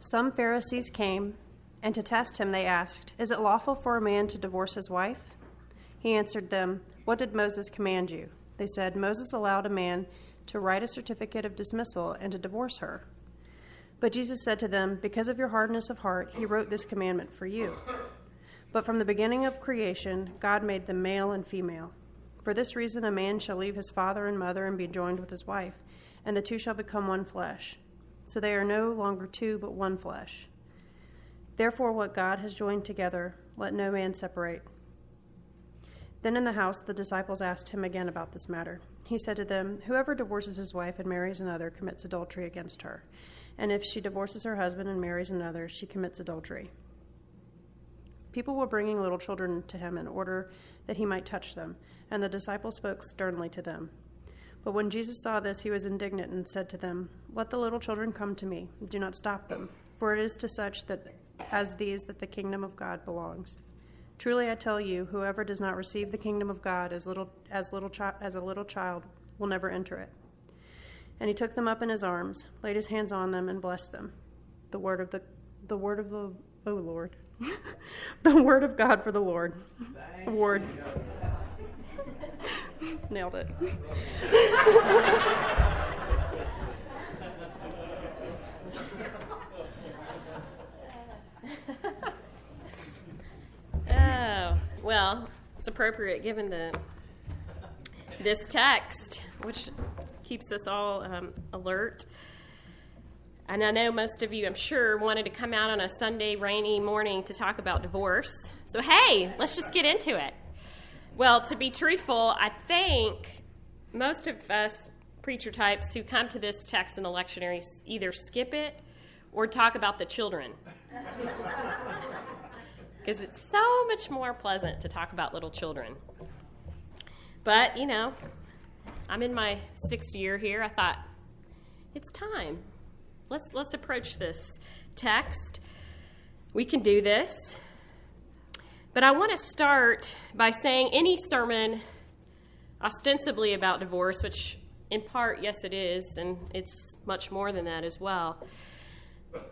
Some Pharisees came, and to test him they asked, Is it lawful for a man to divorce his wife? He answered them, What did Moses command you? They said, Moses allowed a man to write a certificate of dismissal and to divorce her. But Jesus said to them, Because of your hardness of heart, he wrote this commandment for you. But from the beginning of creation, God made them male and female. For this reason, a man shall leave his father and mother and be joined with his wife, and the two shall become one flesh. So they are no longer two, but one flesh. Therefore, what God has joined together, let no man separate. Then in the house, the disciples asked him again about this matter. He said to them, Whoever divorces his wife and marries another commits adultery against her. And if she divorces her husband and marries another, she commits adultery. People were bringing little children to him in order that he might touch them, and the disciples spoke sternly to them. But when Jesus saw this, he was indignant and said to them, Let the little children come to me. Do not stop them, for it is to such that as these that the kingdom of God belongs. Truly I tell you, whoever does not receive the kingdom of God as little as little chi- as a little child will never enter it. And he took them up in his arms, laid his hands on them, and blessed them. The word of the the word of the oh Lord, the word of God for the Lord. Word. Nailed it. Oh, well, it's appropriate given the this text, which keeps us all um, alert. And I know most of you, I'm sure, wanted to come out on a Sunday rainy morning to talk about divorce. So, hey, let's just get into it. Well, to be truthful, I think most of us preacher types who come to this text in the lectionary either skip it or talk about the children. Because it's so much more pleasant to talk about little children. But, you know, I'm in my sixth year here. I thought, it's time. Let's, let's approach this text. We can do this. But I want to start by saying any sermon ostensibly about divorce, which in part, yes, it is, and it's much more than that as well.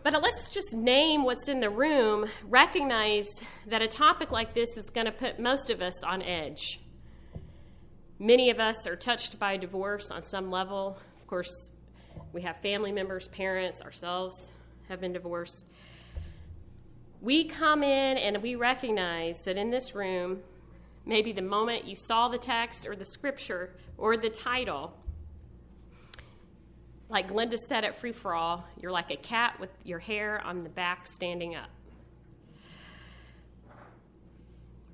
But let's just name what's in the room, recognize that a topic like this is going to put most of us on edge. Many of us are touched by divorce on some level. Of course, we have family members, parents, ourselves have been divorced. We come in and we recognize that in this room, maybe the moment you saw the text or the scripture or the title, like Glenda said at Free For All, you're like a cat with your hair on the back standing up.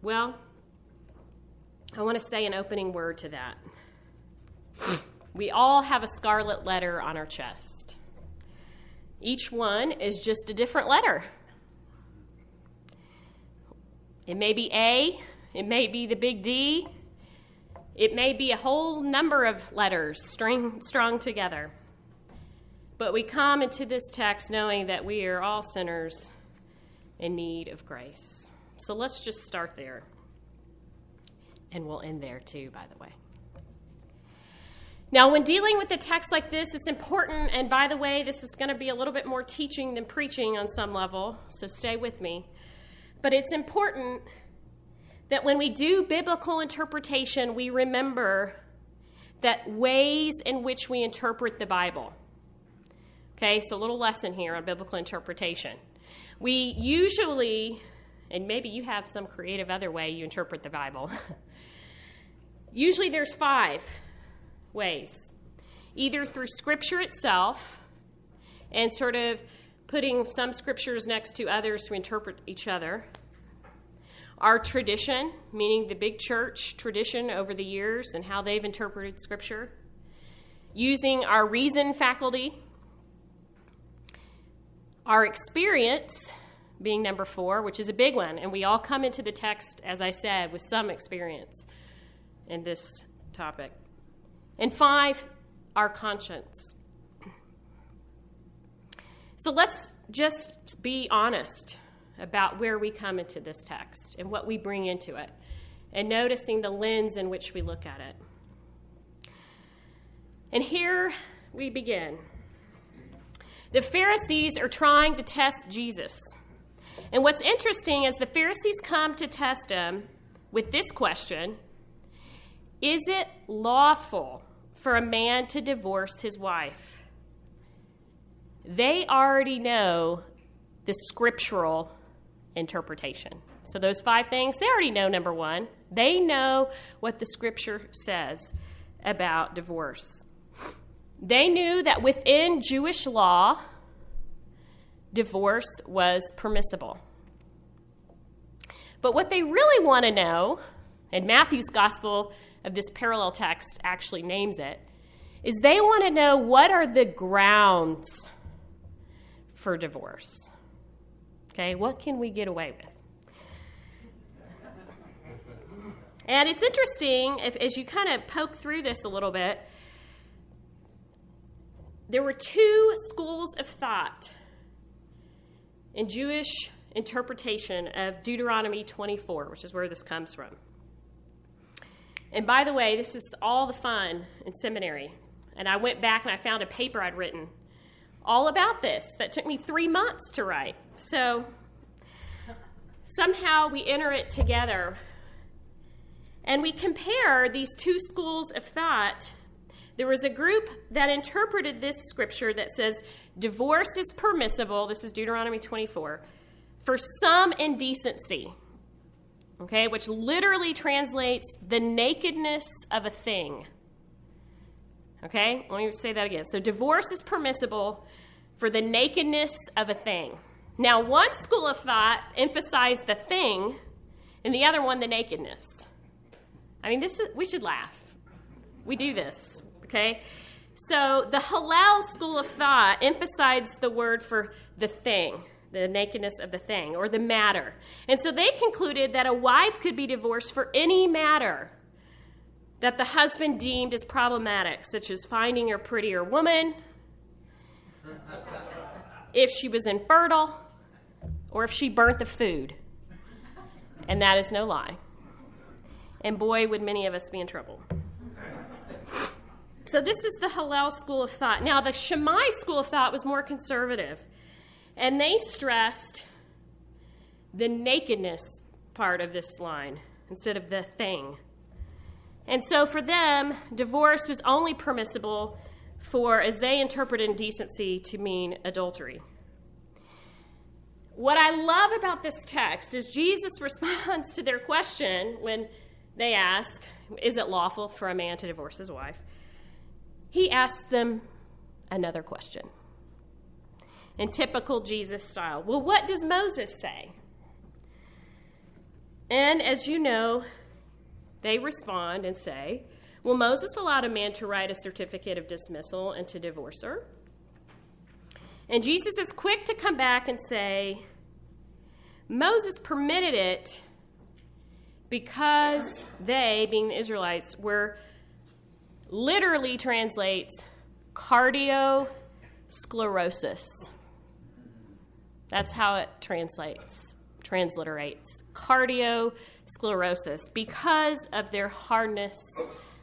Well, I want to say an opening word to that. We all have a scarlet letter on our chest. Each one is just a different letter. It may be A, it may be the big D, it may be a whole number of letters string, strung together. But we come into this text knowing that we are all sinners in need of grace. So let's just start there. And we'll end there too, by the way. Now, when dealing with a text like this, it's important, and by the way, this is going to be a little bit more teaching than preaching on some level, so stay with me. But it's important that when we do biblical interpretation, we remember that ways in which we interpret the Bible. Okay, so a little lesson here on biblical interpretation. We usually, and maybe you have some creative other way you interpret the Bible. usually there's five ways either through Scripture itself and sort of putting some scriptures next to others to interpret each other. Our tradition, meaning the big church tradition over the years and how they've interpreted Scripture. Using our reason faculty. Our experience, being number four, which is a big one. And we all come into the text, as I said, with some experience in this topic. And five, our conscience. So let's just be honest about where we come into this text and what we bring into it, and noticing the lens in which we look at it. And here we begin. the Pharisees are trying to test Jesus. And what's interesting is the Pharisees come to test him with this question Is it lawful for a man to divorce his wife? They already know the scriptural interpretation. So, those five things, they already know number one. They know what the scripture says about divorce. They knew that within Jewish law, divorce was permissible. But what they really want to know, and Matthew's gospel of this parallel text actually names it, is they want to know what are the grounds for divorce. Okay, what can we get away with? And it's interesting if, as you kind of poke through this a little bit, there were two schools of thought in Jewish interpretation of Deuteronomy 24, which is where this comes from. And by the way, this is all the fun in seminary. And I went back and I found a paper I'd written all about this that took me three months to write. So somehow we enter it together and we compare these two schools of thought. There was a group that interpreted this scripture that says divorce is permissible. This is Deuteronomy 24 for some indecency. Okay, which literally translates the nakedness of a thing. Okay, let me say that again. So, divorce is permissible for the nakedness of a thing. Now, one school of thought emphasized the thing, and the other one the nakedness. I mean, this is, we should laugh. We do this, okay? So the Hillel school of thought emphasized the word for the thing, the nakedness of the thing, or the matter. And so they concluded that a wife could be divorced for any matter that the husband deemed as problematic, such as finding a prettier woman, if she was infertile, or if she burnt the food. And that is no lie and boy, would many of us be in trouble. So, this is the Hillel school of thought. Now, the Shammai school of thought was more conservative, and they stressed the nakedness part of this line instead of the thing. And so, for them, divorce was only permissible for, as they interpret indecency, to mean adultery. What I love about this text is Jesus responds to their question when they ask, Is it lawful for a man to divorce his wife? He asks them another question. In typical Jesus style, well, what does Moses say? And as you know, they respond and say, Well, Moses allowed a man to write a certificate of dismissal and to divorce her. And Jesus is quick to come back and say, Moses permitted it because they, being the Israelites, were literally translates cardiosclerosis. That's how it translates, transliterates. Cardiosclerosis. Because of their hardness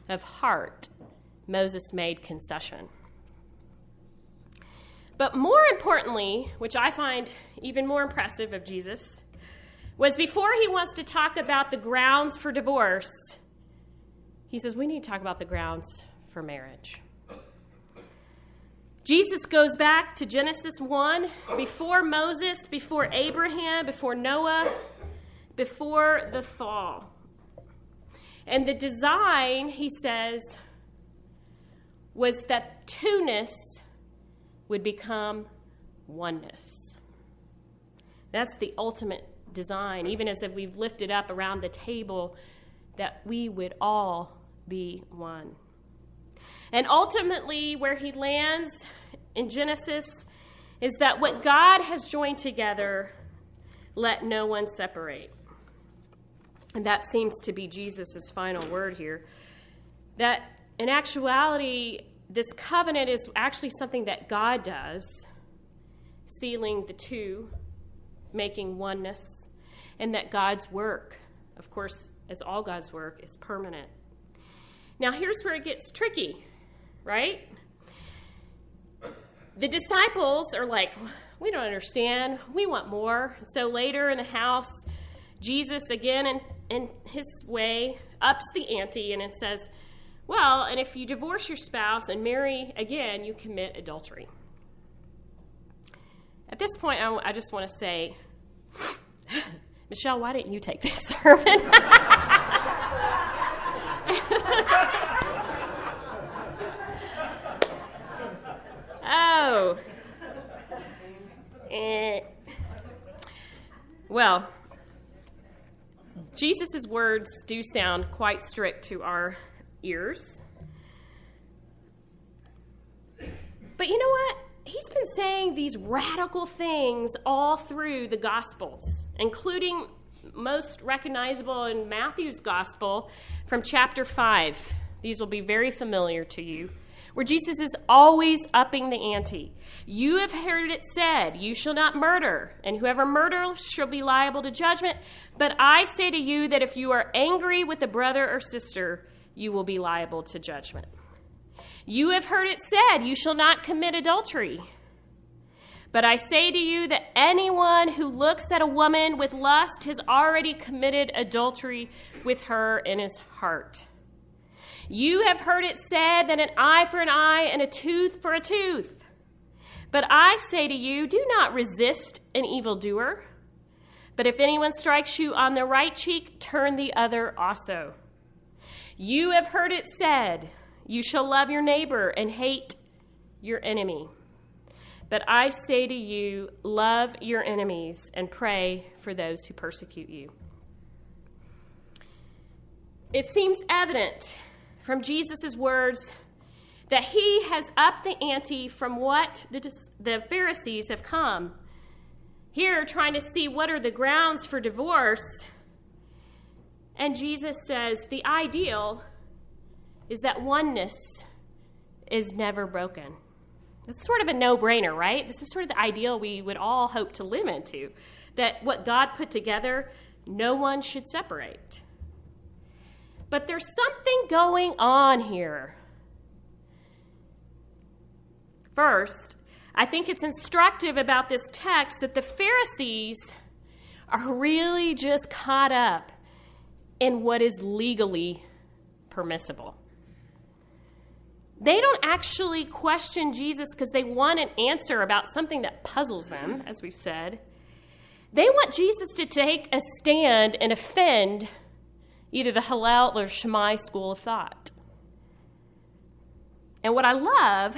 of heart, Moses made concession. But more importantly, which I find even more impressive of Jesus, was before he wants to talk about the grounds for divorce, he says, We need to talk about the grounds for marriage. Jesus goes back to Genesis 1 before Moses, before Abraham, before Noah, before the fall. And the design, he says, was that two-ness would become oneness. That's the ultimate design, even as if we've lifted up around the table, that we would all be one. And ultimately, where he lands in Genesis is that what God has joined together, let no one separate. And that seems to be Jesus' final word here. That in actuality, this covenant is actually something that God does, sealing the two, making oneness and that God's work, of course, as all God's work, is permanent. Now, here's where it gets tricky, right? The disciples are like, we don't understand. We want more. So later in the house, Jesus, again, in, in his way, ups the ante and it says, well, and if you divorce your spouse and marry again, you commit adultery. At this point, I, I just want to say, Michelle, why didn't you take this sermon? oh. Eh. Well, Jesus' words do sound quite strict to our ears. But you know what? He's been saying these radical things all through the Gospels, including most recognizable in Matthew's Gospel from chapter 5. These will be very familiar to you, where Jesus is always upping the ante. You have heard it said, You shall not murder, and whoever murders shall be liable to judgment. But I say to you that if you are angry with a brother or sister, you will be liable to judgment. You have heard it said, You shall not commit adultery. But I say to you that anyone who looks at a woman with lust has already committed adultery with her in his heart. You have heard it said that an eye for an eye and a tooth for a tooth. But I say to you, do not resist an evildoer. But if anyone strikes you on the right cheek, turn the other also. You have heard it said, You shall love your neighbor and hate your enemy. But I say to you, love your enemies and pray for those who persecute you. It seems evident from Jesus' words that he has upped the ante from what the, the Pharisees have come. Here, trying to see what are the grounds for divorce. And Jesus says the ideal is that oneness is never broken. That's sort of a no brainer, right? This is sort of the ideal we would all hope to live into that what God put together, no one should separate. But there's something going on here. First, I think it's instructive about this text that the Pharisees are really just caught up in what is legally permissible. They don't actually question Jesus because they want an answer about something that puzzles them, as we've said. They want Jesus to take a stand and offend either the Hillel or Shammai school of thought. And what I love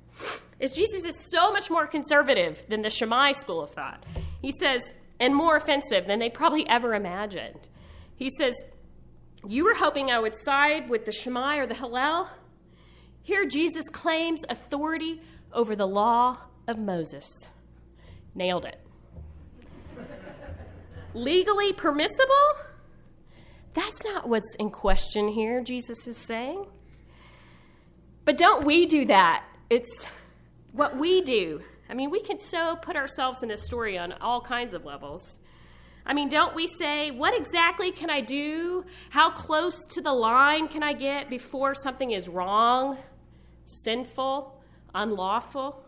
is Jesus is so much more conservative than the Shammai school of thought. He says, and more offensive than they probably ever imagined. He says, You were hoping I would side with the Shammai or the Hillel? Here, Jesus claims authority over the law of Moses. Nailed it. Legally permissible? That's not what's in question here, Jesus is saying. But don't we do that? It's what we do. I mean, we can so put ourselves in this story on all kinds of levels. I mean, don't we say, what exactly can I do? How close to the line can I get before something is wrong, sinful, unlawful?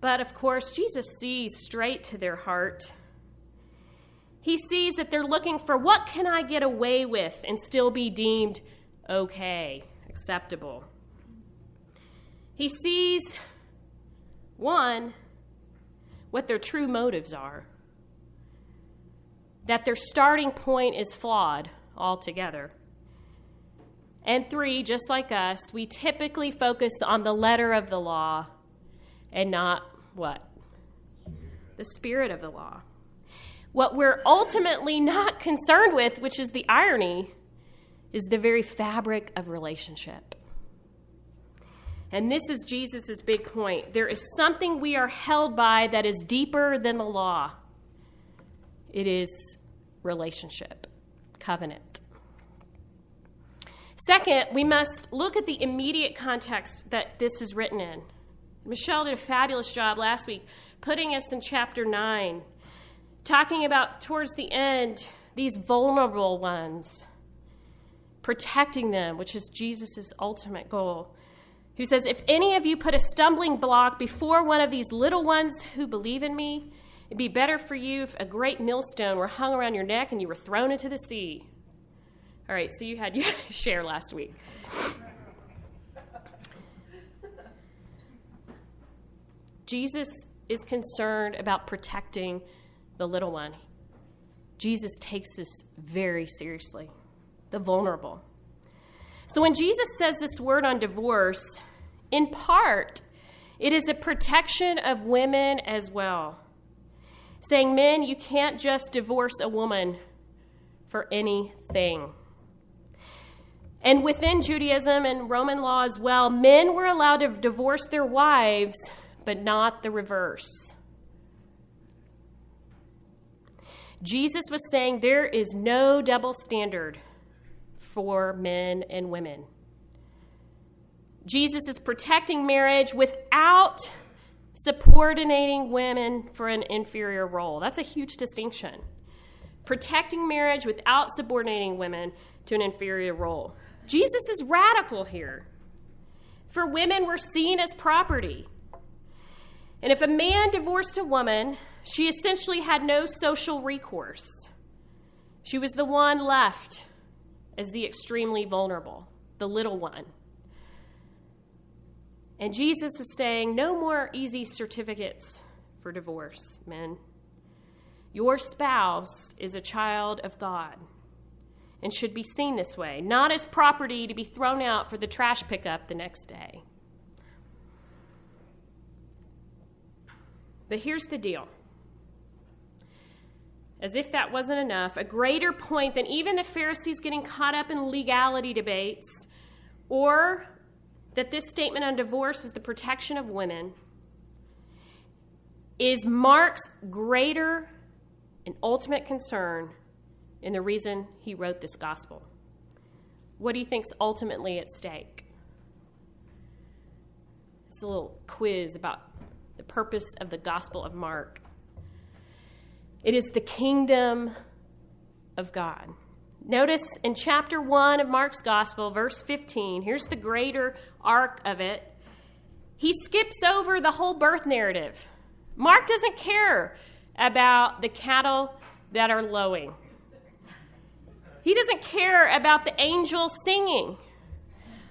But of course, Jesus sees straight to their heart. He sees that they're looking for what can I get away with and still be deemed okay, acceptable. He sees, one, what their true motives are, that their starting point is flawed altogether. And three, just like us, we typically focus on the letter of the law and not what? The spirit of the law. What we're ultimately not concerned with, which is the irony, is the very fabric of relationship. And this is Jesus' big point. There is something we are held by that is deeper than the law it is relationship, covenant. Second, we must look at the immediate context that this is written in. Michelle did a fabulous job last week putting us in chapter 9 talking about towards the end these vulnerable ones, protecting them, which is Jesus' ultimate goal. who says, If any of you put a stumbling block before one of these little ones who believe in me, it'd be better for you if a great millstone were hung around your neck and you were thrown into the sea. All right, so you had your share last week. Jesus is concerned about protecting the little one. Jesus takes this very seriously, the vulnerable. So when Jesus says this word on divorce, in part, it is a protection of women as well. Saying, men, you can't just divorce a woman for anything. And within Judaism and Roman law as well, men were allowed to divorce their wives, but not the reverse. Jesus was saying there is no double standard for men and women. Jesus is protecting marriage without subordinating women for an inferior role. That's a huge distinction. Protecting marriage without subordinating women to an inferior role. Jesus is radical here. For women, we're seen as property. And if a man divorced a woman, she essentially had no social recourse. She was the one left as the extremely vulnerable, the little one. And Jesus is saying, no more easy certificates for divorce, men. Your spouse is a child of God and should be seen this way, not as property to be thrown out for the trash pickup the next day. But here's the deal. As if that wasn't enough, a greater point than even the Pharisees getting caught up in legality debates or that this statement on divorce is the protection of women is Mark's greater and ultimate concern in the reason he wrote this gospel. What do you think's ultimately at stake? It's a little quiz about the purpose of the gospel of Mark. It is the kingdom of God. Notice in chapter 1 of Mark's Gospel, verse 15, here's the greater arc of it. He skips over the whole birth narrative. Mark doesn't care about the cattle that are lowing, he doesn't care about the angels singing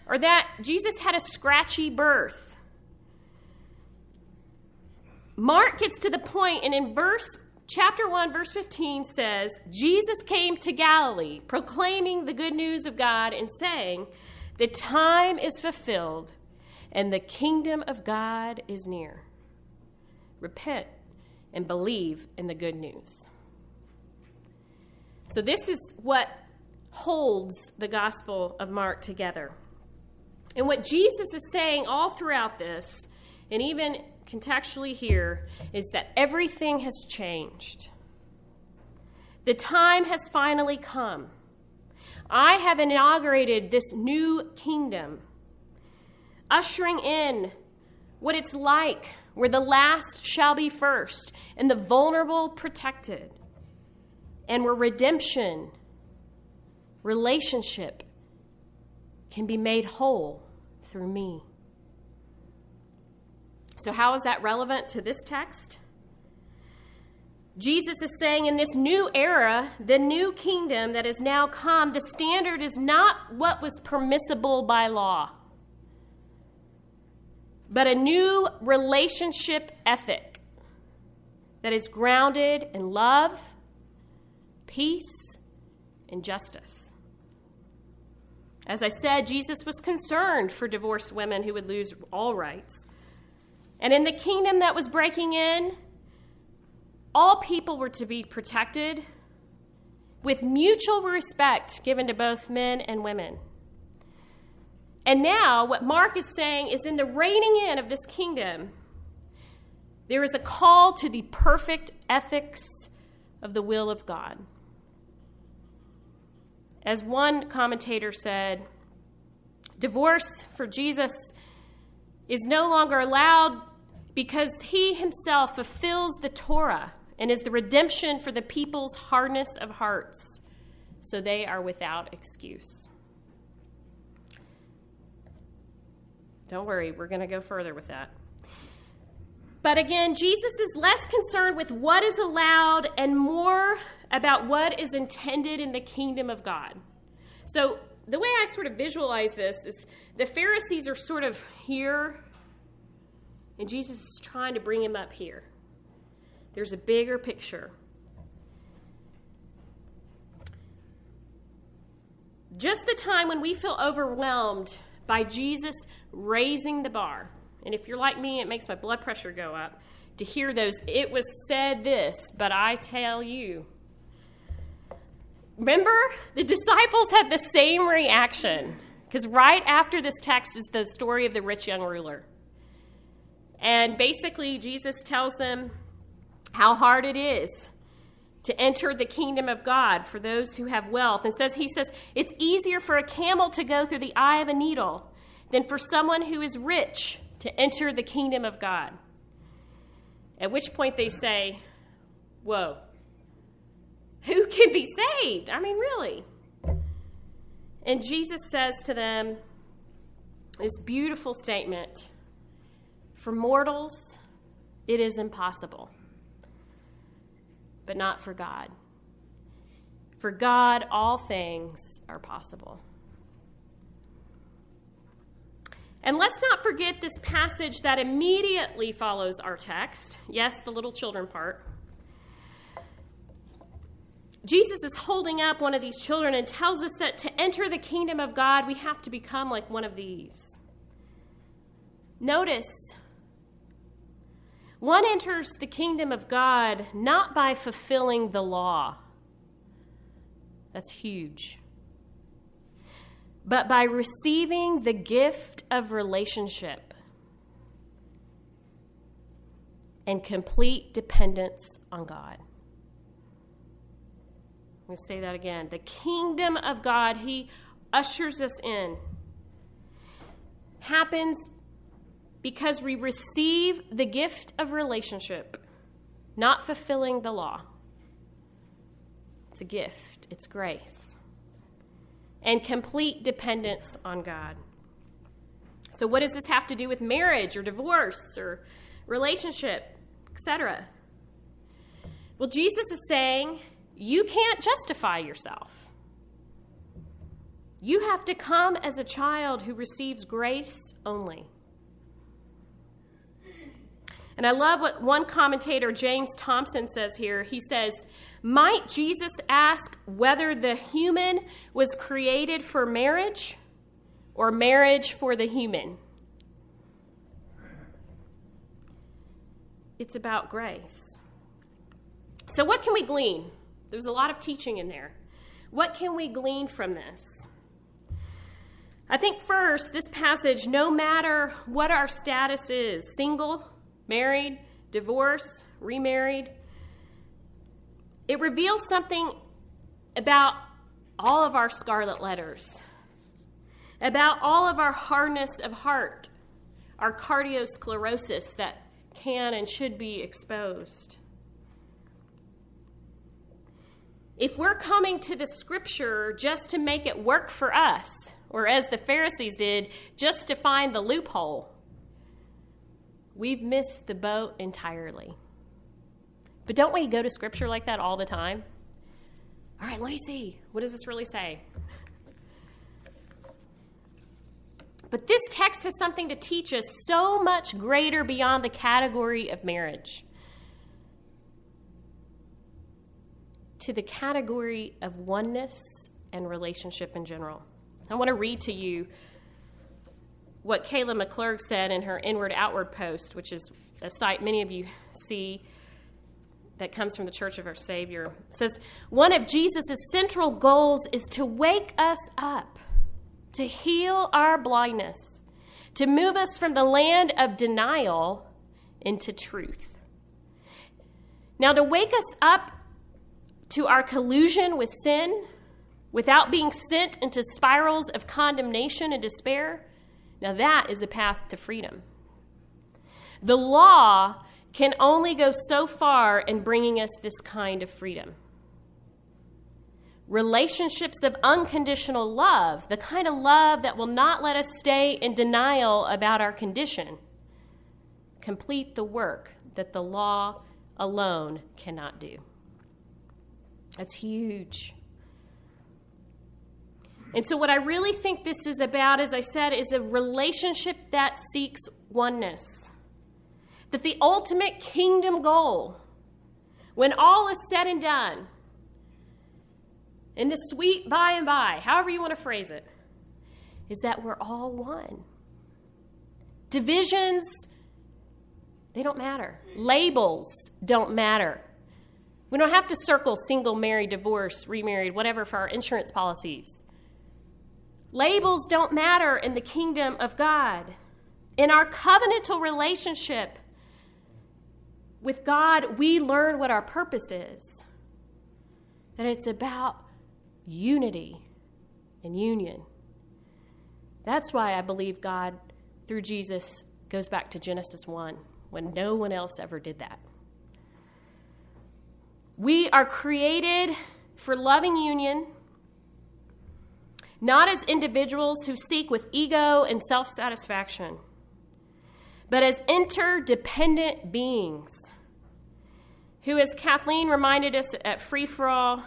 or that Jesus had a scratchy birth. Mark gets to the point, and in verse chapter 1, verse 15 says, Jesus came to Galilee, proclaiming the good news of God and saying, The time is fulfilled and the kingdom of God is near. Repent and believe in the good news. So, this is what holds the Gospel of Mark together. And what Jesus is saying all throughout this, and even contextually here is that everything has changed. The time has finally come. I have inaugurated this new kingdom, ushering in what it's like where the last shall be first and the vulnerable protected, and where redemption, relationship can be made whole through me. So, how is that relevant to this text? Jesus is saying in this new era, the new kingdom that has now come, the standard is not what was permissible by law, but a new relationship ethic that is grounded in love, peace, and justice. As I said, Jesus was concerned for divorced women who would lose all rights. And in the kingdom that was breaking in, all people were to be protected with mutual respect given to both men and women. And now, what Mark is saying is in the reigning in of this kingdom, there is a call to the perfect ethics of the will of God. As one commentator said, divorce for Jesus is no longer allowed because he himself fulfills the Torah and is the redemption for the people's hardness of hearts, so they are without excuse. Don't worry, we're going to go further with that. But again, Jesus is less concerned with what is allowed and more about what is intended in the kingdom of God. So, the way I sort of visualize this is the Pharisees are sort of here, and Jesus is trying to bring him up here. There's a bigger picture. Just the time when we feel overwhelmed by Jesus raising the bar. And if you're like me, it makes my blood pressure go up to hear those, it was said this, but I tell you. Remember, the disciples had the same reaction. Because right after this text is the story of the rich young ruler. And basically, Jesus tells them how hard it is to enter the kingdom of God for those who have wealth. And says he says it's easier for a camel to go through the eye of a needle than for someone who is rich to enter the kingdom of God. At which point they say, Whoa, who can be saved? I mean, really. And Jesus says to them this beautiful statement For mortals, it is impossible but not for God. For God, all things are possible. And let's not forget this passage that immediately follows our text. Yes, the little children part. Jesus is holding up one of these children and tells us that to enter the kingdom of God, we have to become like one of these. Notice one enters the kingdom of God not by fulfilling the law. That's huge. But by receiving the gift of relationship and complete dependence on God. I'm going to say that again. The kingdom of God, He ushers us in, happens because we receive the gift of relationship, not fulfilling the law. It's a gift, it's grace, and complete dependence on God. So, what does this have to do with marriage or divorce or relationship, etc.? Well, Jesus is saying you can't justify yourself. You have to come as a child who receives grace only. And I love what one commentator, James Thompson, says here. He says, Might Jesus ask whether the human was created for marriage or marriage for the human? It's about grace. So, what can we glean? There's a lot of teaching in there. What can we glean from this? I think first, this passage, no matter what our status is single, married, divorced, remarried. It reveals something about all of our scarlet letters, about all of our hardness of heart, our cardiosclerosis that can and should be exposed. If we're coming to the scripture just to make it work for us, or as the Pharisees did, just to find the loophole, we've missed the boat entirely. But don't we go to scripture like that all the time? All right, let me see. What does this really say? But this text has something to teach us so much greater beyond the category of marriage to the category of oneness and relationship in general. I want to read to you what Kayla McClurg said in her Inward Outward post, which is a site many of you see that comes from the Church of Our Savior. Says, One of Jesus' central goals is to wake us up, to heal our blindness, to move us from the land of denial into truth. Now, to wake us up to our collusion with sin without being sent into spirals of condemnation and despair now, that is a path to freedom. The law can only go so far in bringing us this kind of freedom. relationships of unconditional love, the kind of love that will not let us stay in denial about our condition, complete the work that the law alone cannot do. That's huge. And so, what I really think this is about, as I said, is a relationship that seeks oneness. That the ultimate kingdom goal, when all is said and done, in the sweet by and by, however you want to phrase it, is that we're all one. Divisions, they don't matter. Labels don't matter. We don't have to circle single, married, divorced, remarried, whatever for our insurance policies. Labels don't matter in the kingdom of God. In our covenantal relationship with God, we learn what our purpose is. That it's about unity and union. That's why I believe God, through Jesus, goes back to Genesis 1, when no one else ever did that. We are created for loving union, not as individuals who seek with ego and self satisfaction, but as interdependent beings who, as Kathleen reminded us at Free For All,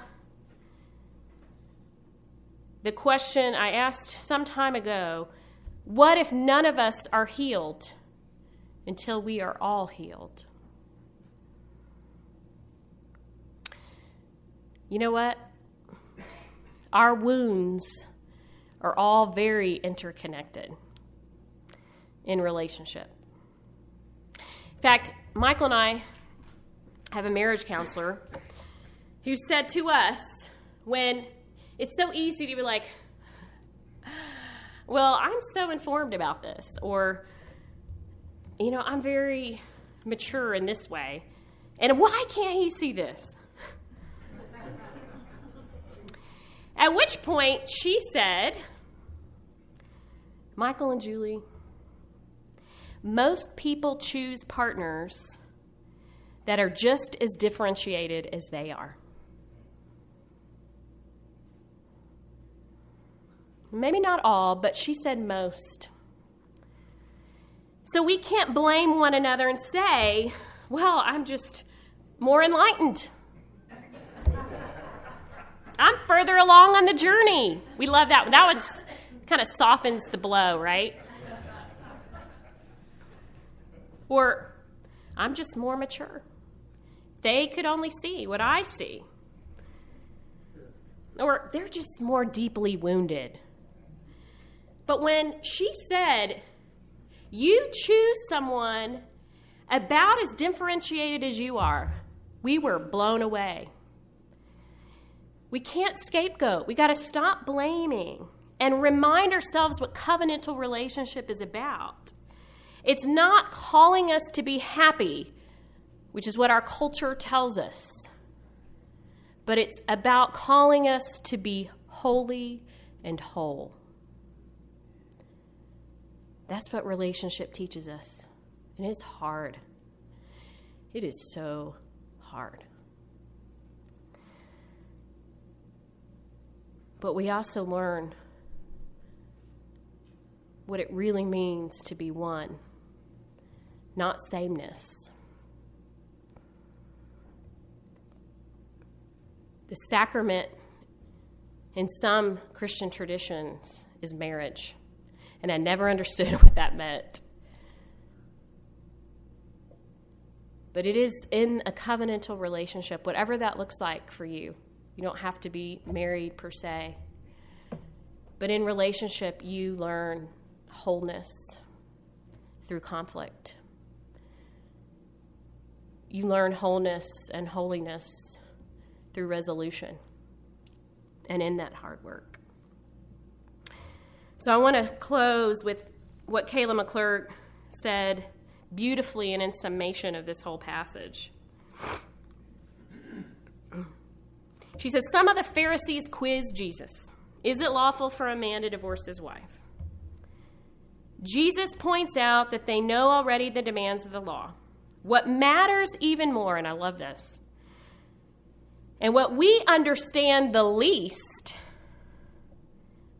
the question I asked some time ago what if none of us are healed until we are all healed? You know what? Our wounds are all very interconnected in relationship. In fact, Michael and I have a marriage counselor who said to us when it's so easy to be like, well, I'm so informed about this, or, you know, I'm very mature in this way, and why can't he see this? At which point she said, Michael and Julie, most people choose partners that are just as differentiated as they are. Maybe not all, but she said most. So we can't blame one another and say, well, I'm just more enlightened. I'm further along on the journey. We love that. one. That one kind of softens the blow, right? Or I'm just more mature. They could only see what I see. Or they're just more deeply wounded. But when she said, You choose someone about as differentiated as you are, we were blown away. We can't scapegoat. We got to stop blaming and remind ourselves what covenantal relationship is about. It's not calling us to be happy, which is what our culture tells us, but it's about calling us to be holy and whole. That's what relationship teaches us. And it's hard. It is so hard. But we also learn what it really means to be one, not sameness. The sacrament in some Christian traditions is marriage and I never understood what that meant. But it is in a covenantal relationship, whatever that looks like for you. You don't have to be married per se. But in relationship, you learn wholeness through conflict. You learn wholeness and holiness through resolution and in that hard work. So I want to close with what Kayla McClurg said beautifully and in summation of this whole passage. She says, Some of the Pharisees quizzed Jesus Is it lawful for a man to divorce his wife? Jesus points out that they know already the demands of the law. What matters even more, and I love this, And what we understand the least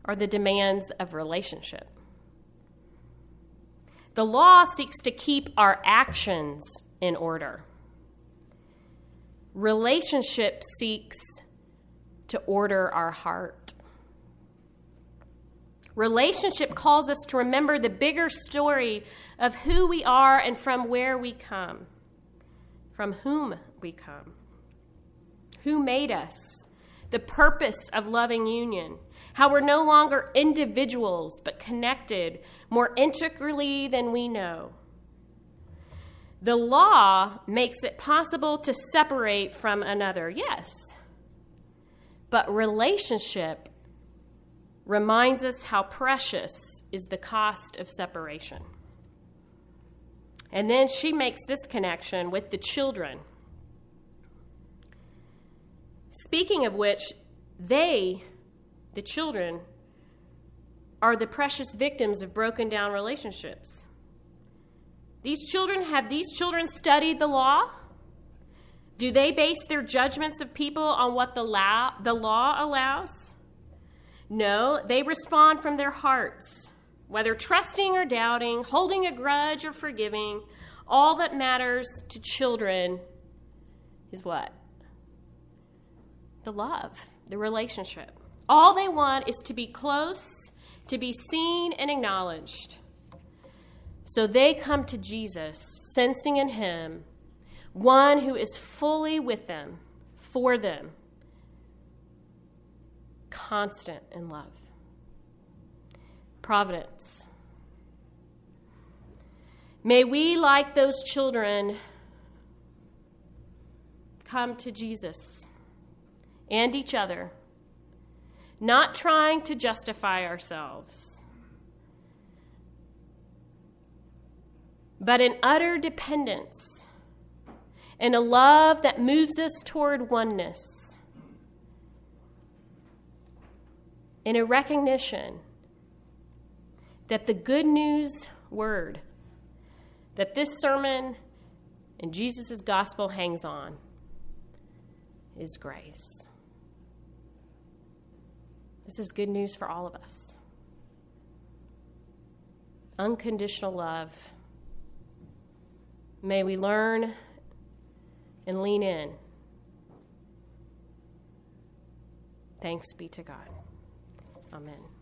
are the demands of relationship. The law seeks to keep our actions in order. Relationship seeks to order our heart. Relationship calls us to remember the bigger story of who we are and from where we come, from whom we come, who made us, the purpose of loving union, how we're no longer individuals but connected more integrally than we know. The law makes it possible to separate from another, yes, but relationship reminds us how precious is the cost of separation. And then she makes this connection with the children. Speaking of which, they, the children, are the precious victims of broken down relationships. These children, have these children studied the law? Do they base their judgments of people on what the law, the law allows? No, they respond from their hearts, whether trusting or doubting, holding a grudge or forgiving. All that matters to children is what? The love, the relationship. All they want is to be close, to be seen and acknowledged. So they come to Jesus, sensing in him one who is fully with them, for them, constant in love. Providence. May we, like those children, come to Jesus and each other, not trying to justify ourselves, but in utter dependence and a love that moves us toward oneness in a recognition that the good news word that this sermon and Jesus' gospel hangs on is grace. This is good news for all of us. Unconditional love. May we learn and lean in. Thanks be to God. Amen.